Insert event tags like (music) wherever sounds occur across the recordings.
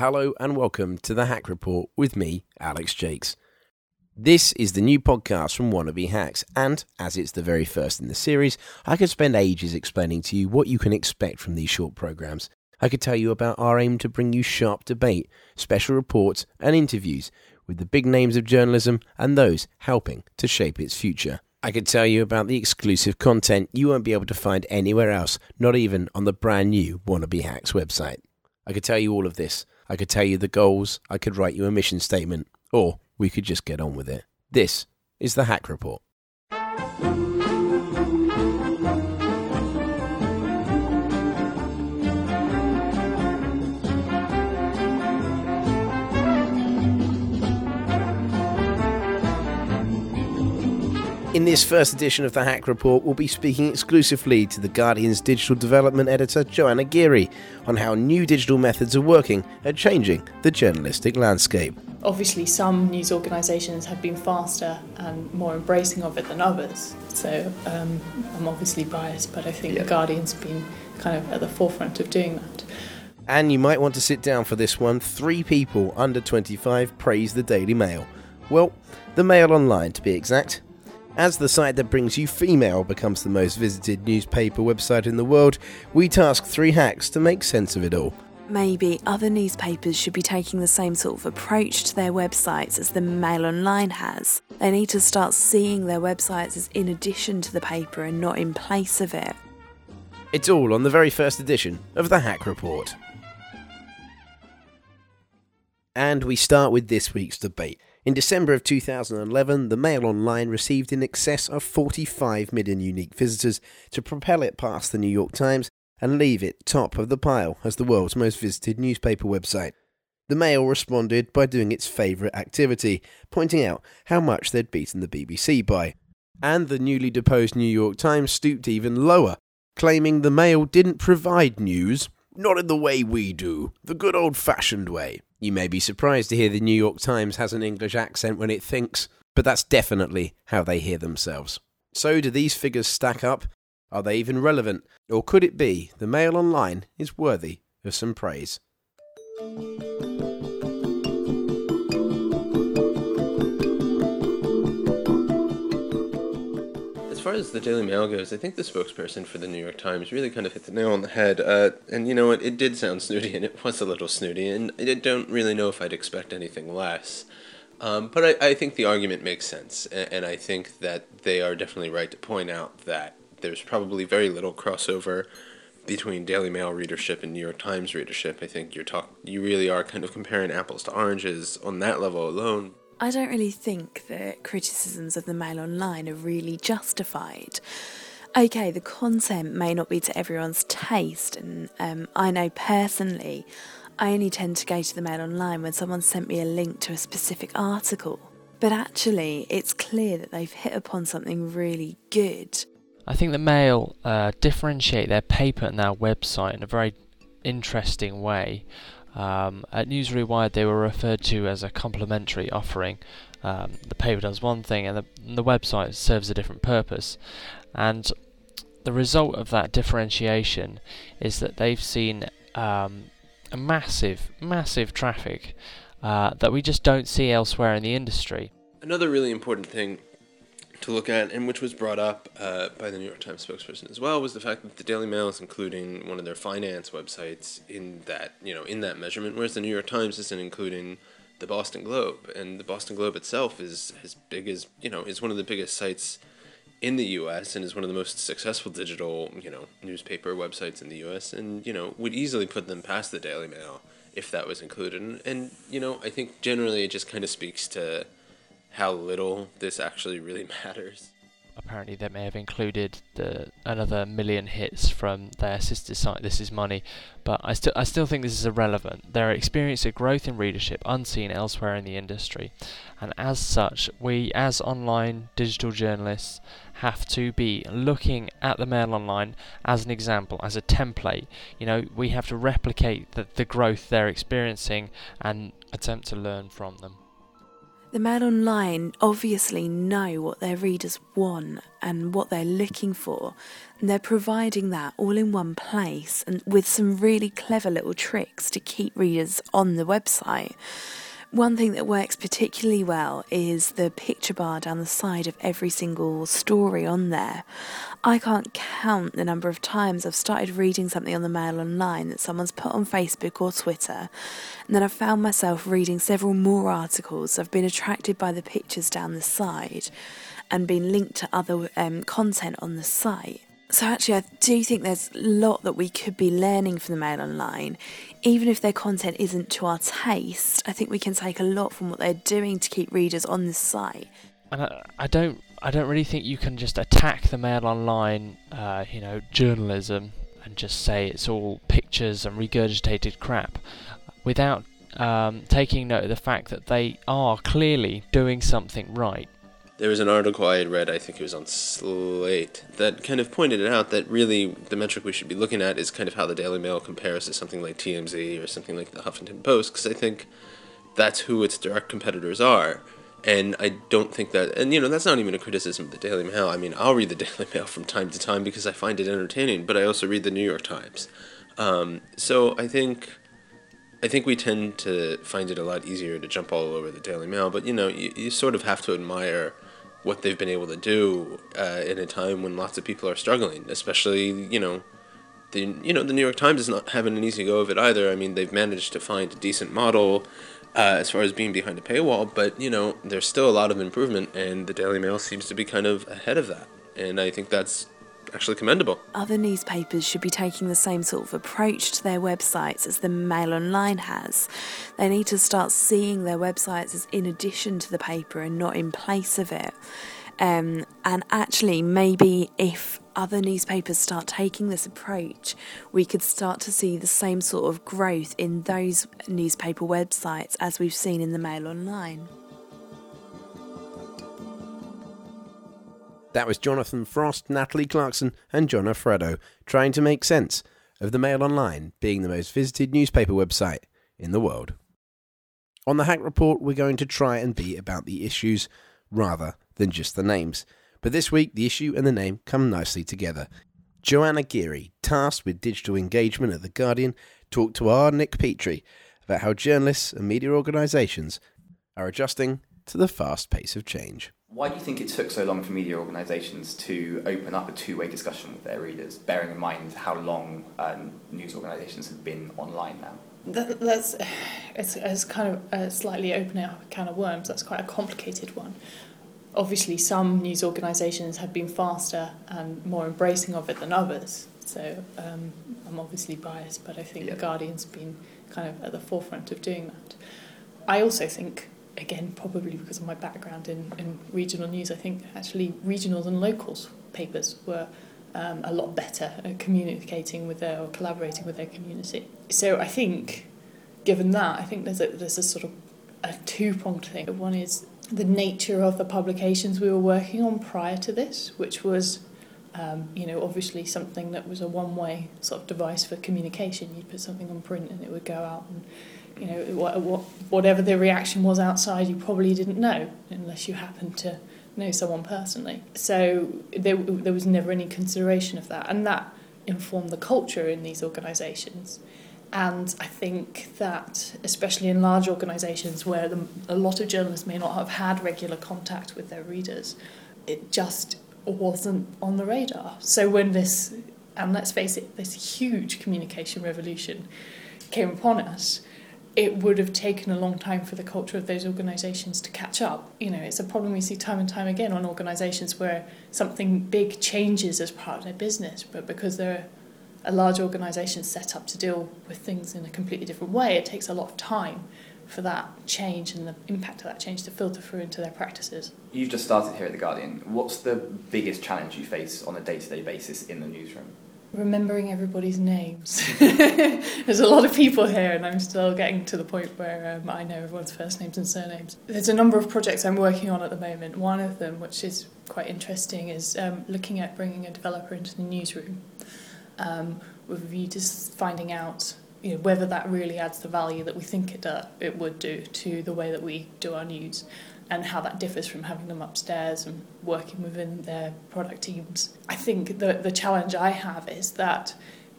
Hello and welcome to the Hack Report with me, Alex Jacques. This is the new podcast from Wannabe Hacks, and as it's the very first in the series, I could spend ages explaining to you what you can expect from these short programs. I could tell you about our aim to bring you sharp debate, special reports, and interviews with the big names of journalism and those helping to shape its future. I could tell you about the exclusive content you won't be able to find anywhere else, not even on the brand new Wannabe Hacks website. I could tell you all of this I could tell you the goals, I could write you a mission statement, or we could just get on with it. This is the Hack Report. In this first edition of the Hack Report, we'll be speaking exclusively to The Guardian's digital development editor, Joanna Geary, on how new digital methods are working are changing the journalistic landscape. Obviously, some news organisations have been faster and more embracing of it than others. So um, I'm obviously biased, but I think The Guardian's been kind of at the forefront of doing that. And you might want to sit down for this one. Three people under 25 praise the Daily Mail. Well, the Mail Online to be exact. As the site that brings you Femail becomes the most visited newspaper website in the world, we task three hacks to make sense of it all. Maybe other newspapers should be taking the same sort of approach to their websites as the Mail Online has. They need to start seeing their websites as in addition to the paper and not in place of it. It's all on the very first edition of the Hack Report. And we start with this week's debate. In December of 2011, the Mail Online received in excess of 45 million unique visitors to propel it past the New York Times and leave it top of the pile as the world's most visited newspaper website. The Mail responded by doing its favourite activity, pointing out how much they'd beaten the BBC by. And the newly deposed New York Times stooped even lower, claiming the Mail didn't provide news, not in the way we do, the good old fashioned way. You may be surprised to hear the New York Times has an English accent when it thinks, but that's definitely how they hear themselves. So, do these figures stack up? Are they even relevant? Or could it be the Mail Online is worthy of some praise? As far as the Daily Mail goes, I think the spokesperson for the New York Times really kind of hit the nail on the head. Uh, and you know what? It did sound snooty, and it was a little snooty, and I don't really know if I'd expect anything less. Um, but I, I think the argument makes sense, and, and I think that they are definitely right to point out that there's probably very little crossover between Daily Mail readership and New York Times readership. I think you're talk you really are kind of comparing apples to oranges on that level alone. I don't really think that criticisms of the Mail Online are really justified. Okay, the content may not be to everyone's taste, and um, I know personally, I only tend to go to the Mail Online when someone sent me a link to a specific article. But actually, it's clear that they've hit upon something really good. I think the Mail uh, differentiate their paper and their website in a very interesting way. Um, at News Rewired, they were referred to as a complementary offering. Um, the paper does one thing, and the, and the website serves a different purpose. And the result of that differentiation is that they've seen um, a massive, massive traffic uh, that we just don't see elsewhere in the industry. Another really important thing to look at, and which was brought up uh, by the New York Times spokesperson as well, was the fact that the Daily Mail is including one of their finance websites in that you know in that measurement, whereas the New York Times isn't including the Boston Globe, and the Boston Globe itself is as big as you know is one of the biggest sites in the U.S. and is one of the most successful digital you know newspaper websites in the U.S. and you know would easily put them past the Daily Mail if that was included, and, and you know I think generally it just kind of speaks to how little this actually really (laughs) matters. Apparently, they may have included the another million hits from their sister site, This Is Money, but I still I still think this is irrelevant. They're experiencing growth in readership unseen elsewhere in the industry, and as such, we as online digital journalists have to be looking at the Mail Online as an example, as a template. You know, we have to replicate the, the growth they're experiencing and attempt to learn from them. The Mail Online obviously know what their readers want and what they're looking for, and they're providing that all in one place and with some really clever little tricks to keep readers on the website. One thing that works particularly well is the picture bar down the side of every single story on there. I can't count the number of times I've started reading something on the Mail Online that someone's put on Facebook or Twitter, and then I've found myself reading several more articles. I've been attracted by the pictures down the side and been linked to other um, content on the site. So actually, I do think there's a lot that we could be learning from the Mail Online. Even if their content isn't to our taste, I think we can take a lot from what they're doing to keep readers on the site. And I, I don't, I don't really think you can just attack the Mail Online, uh, you know, journalism and just say it's all pictures and regurgitated crap, without um, taking note of the fact that they are clearly doing something right there was an article I had read, I think it was on Slate, that kind of pointed it out that really the metric we should be looking at is kind of how the Daily Mail compares to something like TMZ or something like the Huffington Post, because I think that's who its direct competitors are. And I don't think that, and you know, that's not even a criticism of the Daily Mail. I mean, I'll read the (laughs) Daily Mail from time to time because I find it entertaining, but I also read the New York Times. Um, so I think. I think we tend to find it a lot easier to jump all over the Daily Mail, but you know, you, you sort of have to admire what they've been able to do uh, in a time when lots of people are struggling, especially you know, the you know the New York Times is not having an easy go of it either. I mean, they've managed to find a decent model uh, as far as being behind a paywall, but you know, there's still a lot of improvement, and the Daily Mail seems to be kind of ahead of that, and I think that's actually commendable. Other newspapers should be taking the same sort of approach to their websites as the Mail Online has. They need to start seeing their websites as in addition to the paper and not in place of it. Um, and actually, maybe if other newspapers start taking this approach, we could start to see the same sort of growth in those newspaper websites as we've seen in the Mail Online. That was Jonathan Frost, Natalie Clarkson, and John Alfredo trying to make sense of the Mail Online being the most visited newspaper website in the world. On the Hack Report, we're going to try and be about the issues rather than just the names. But this week, the issue and the name come nicely together. Joanna Geary, tasked with digital engagement at The Guardian, talked to our Nick Petrie about how journalists and media organisations are adjusting to the fast pace of change. Why do you think it took so long for media organisations to open up a two-way discussion with their readers, bearing in mind how long um, news organisations have been online now? That, that's it's, it's kind of a slightly opening up a can of worms. That's quite a complicated one. Obviously, some news organisations have been faster and more embracing of it than others. So um, I'm obviously biased, but I think yeah. the Guardian's been kind of at the forefront of doing that. I also think again, probably because of my background in, in regional news, I think actually regionals and locals papers were um, a lot better at communicating with their or collaborating with their community. So I think, given that, I think there's a, there's a sort of a two pronged thing. One is the nature of the publications we were working on prior to this, which was. Um, you know, obviously something that was a one-way sort of device for communication. You'd put something on print and it would go out and you know, what, what, whatever the reaction was outside, you probably didn't know unless you happened to know someone personally. So there, there was never any consideration of that, and that informed the culture in these organisations. And I think that, especially in large organisations where the, a lot of journalists may not have had regular contact with their readers, it just wasn't on the radar. So when this, and let's face it, this huge communication revolution came upon us, it would have taken a long time for the culture of those organisations to catch up. You know, it's a problem we see time and time again on organisations where something big changes as part of their business, but because they're a large organisation set up to deal with things in a completely different way, it takes a lot of time for that change and the impact of that change to filter through into their practices. You've just started here at The Guardian. What's the biggest challenge you face on a day to day basis in the newsroom? Remembering everybody's names. (laughs) There's a lot of people here, and I'm still getting to the point where um, I know everyone's first names and surnames. There's a number of projects I'm working on at the moment. One of them, which is quite interesting, is um, looking at bringing a developer into the newsroom um, with a view to finding out you know, whether that really adds the value that we think it, uh, it would do to the way that we do our news and how that differs from having them upstairs and working within their product teams. I think the, the challenge I have is that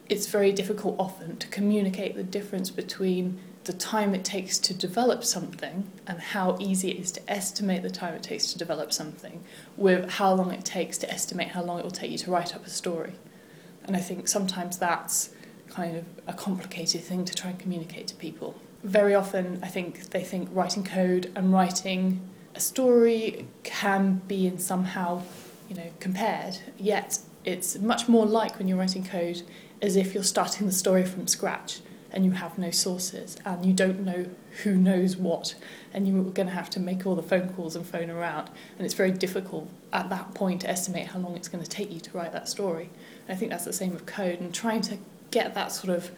it's very difficult often to communicate the difference between the time it takes to develop something and how easy it is to estimate the time it takes to develop something with how long it takes to estimate how long it will take you to write up a story. And I think sometimes that's kind of a complicated thing to try and communicate to people. Very often, I think they think writing code and writing a story can be in somehow, you know, compared. Yet it's much more like when you're writing code as if you're starting the story from scratch and you have no sources and you don't know who knows what and you're going to have to make all the phone calls and phone around and it's very difficult at that point to estimate how long it's going to take you to write that story and i think that's the same with code and trying to get that sort of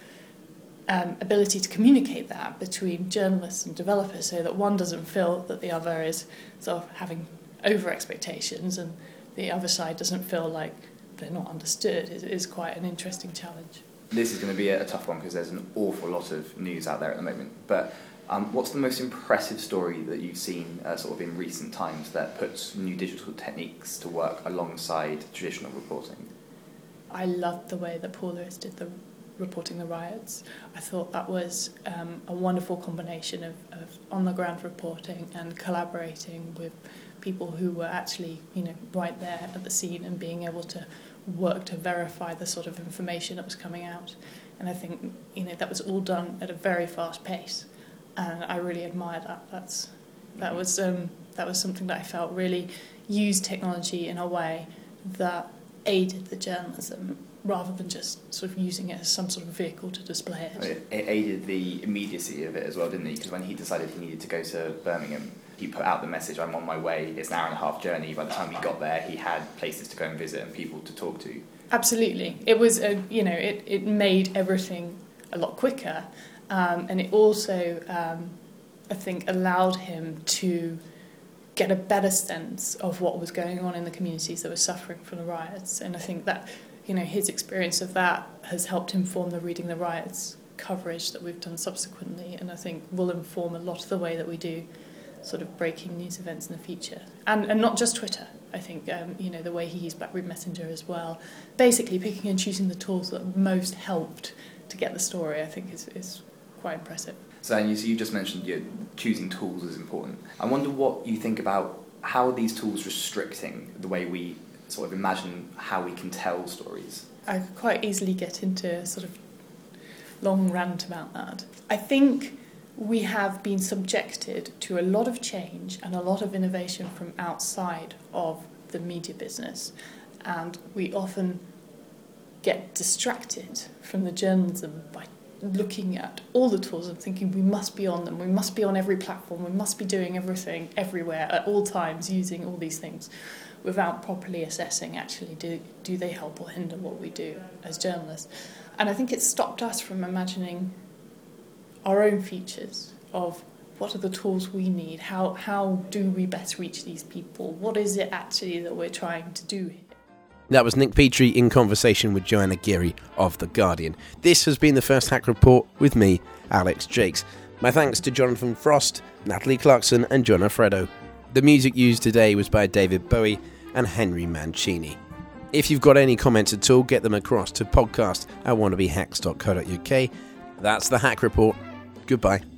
um, ability to communicate that between journalists and developers so that one doesn't feel that the other is sort of having over expectations and the other side doesn't feel like they're not understood is, is quite an interesting challenge. This is going to be a, tough one because there's an awful lot of news out there at the moment. But um, what's the most impressive story that you've seen uh, sort of in recent times that puts new digital techniques to work alongside traditional reporting? I loved the way that Paul Lewis did the reporting the riots. I thought that was um, a wonderful combination of, of on the ground reporting and collaborating with people who were actually you know right there at the scene and being able to work to verify the sort of information that was coming out. And I think you know that was all done at a very fast pace, and I really admire that. That's that was um, that was something that I felt really used technology in a way that aided the journalism rather than just sort of using it as some sort of vehicle to display it. It, it aided the immediacy of it as well, didn't it? Because when he decided he needed to go to Birmingham, he put out the message, I'm on my way, it's an hour and a half journey. By the time he got there, he had places to go and visit and people to talk to. Absolutely. It was, a, you know, it, it made everything a lot quicker. Um, and it also, um, I think, allowed him to get a better sense of what was going on in the communities that were suffering from the riots. And I think that, you know, his experience of that has helped inform the Reading the Riots coverage that we've done subsequently. And I think will inform a lot of the way that we do sort of breaking news events in the future. And, and not just Twitter. I think, um, you know, the way he used Blackberry Messenger as well. Basically, picking and choosing the tools that most helped to get the story, I think, is, is quite impressive. So, and you, so you just mentioned you choosing tools is important. I wonder what you think about how are these tools restricting the way we sort of imagine how we can tell stories? I could quite easily get into a sort of long rant about that. I think we have been subjected to a lot of change and a lot of innovation from outside of the media business. And we often get distracted from the journalism by looking at all the tools and thinking we must be on them, we must be on every platform, we must be doing everything everywhere at all times using all these things without properly assessing actually do, do they help or hinder what we do as journalists. And I think it stopped us from imagining our own features of what are the tools we need, how, how do we best reach these people, what is it actually that we're trying to do here. That was Nick Petrie in conversation with Joanna Geary of The Guardian. This has been the first Hack Report with me, Alex Jacques. My thanks to Jonathan Frost, Natalie Clarkson, and John Alfredo. The music used today was by David Bowie and Henry Mancini. If you've got any comments at all, get them across to podcast at wannabehacks.co.uk. That's the Hack Report. Goodbye.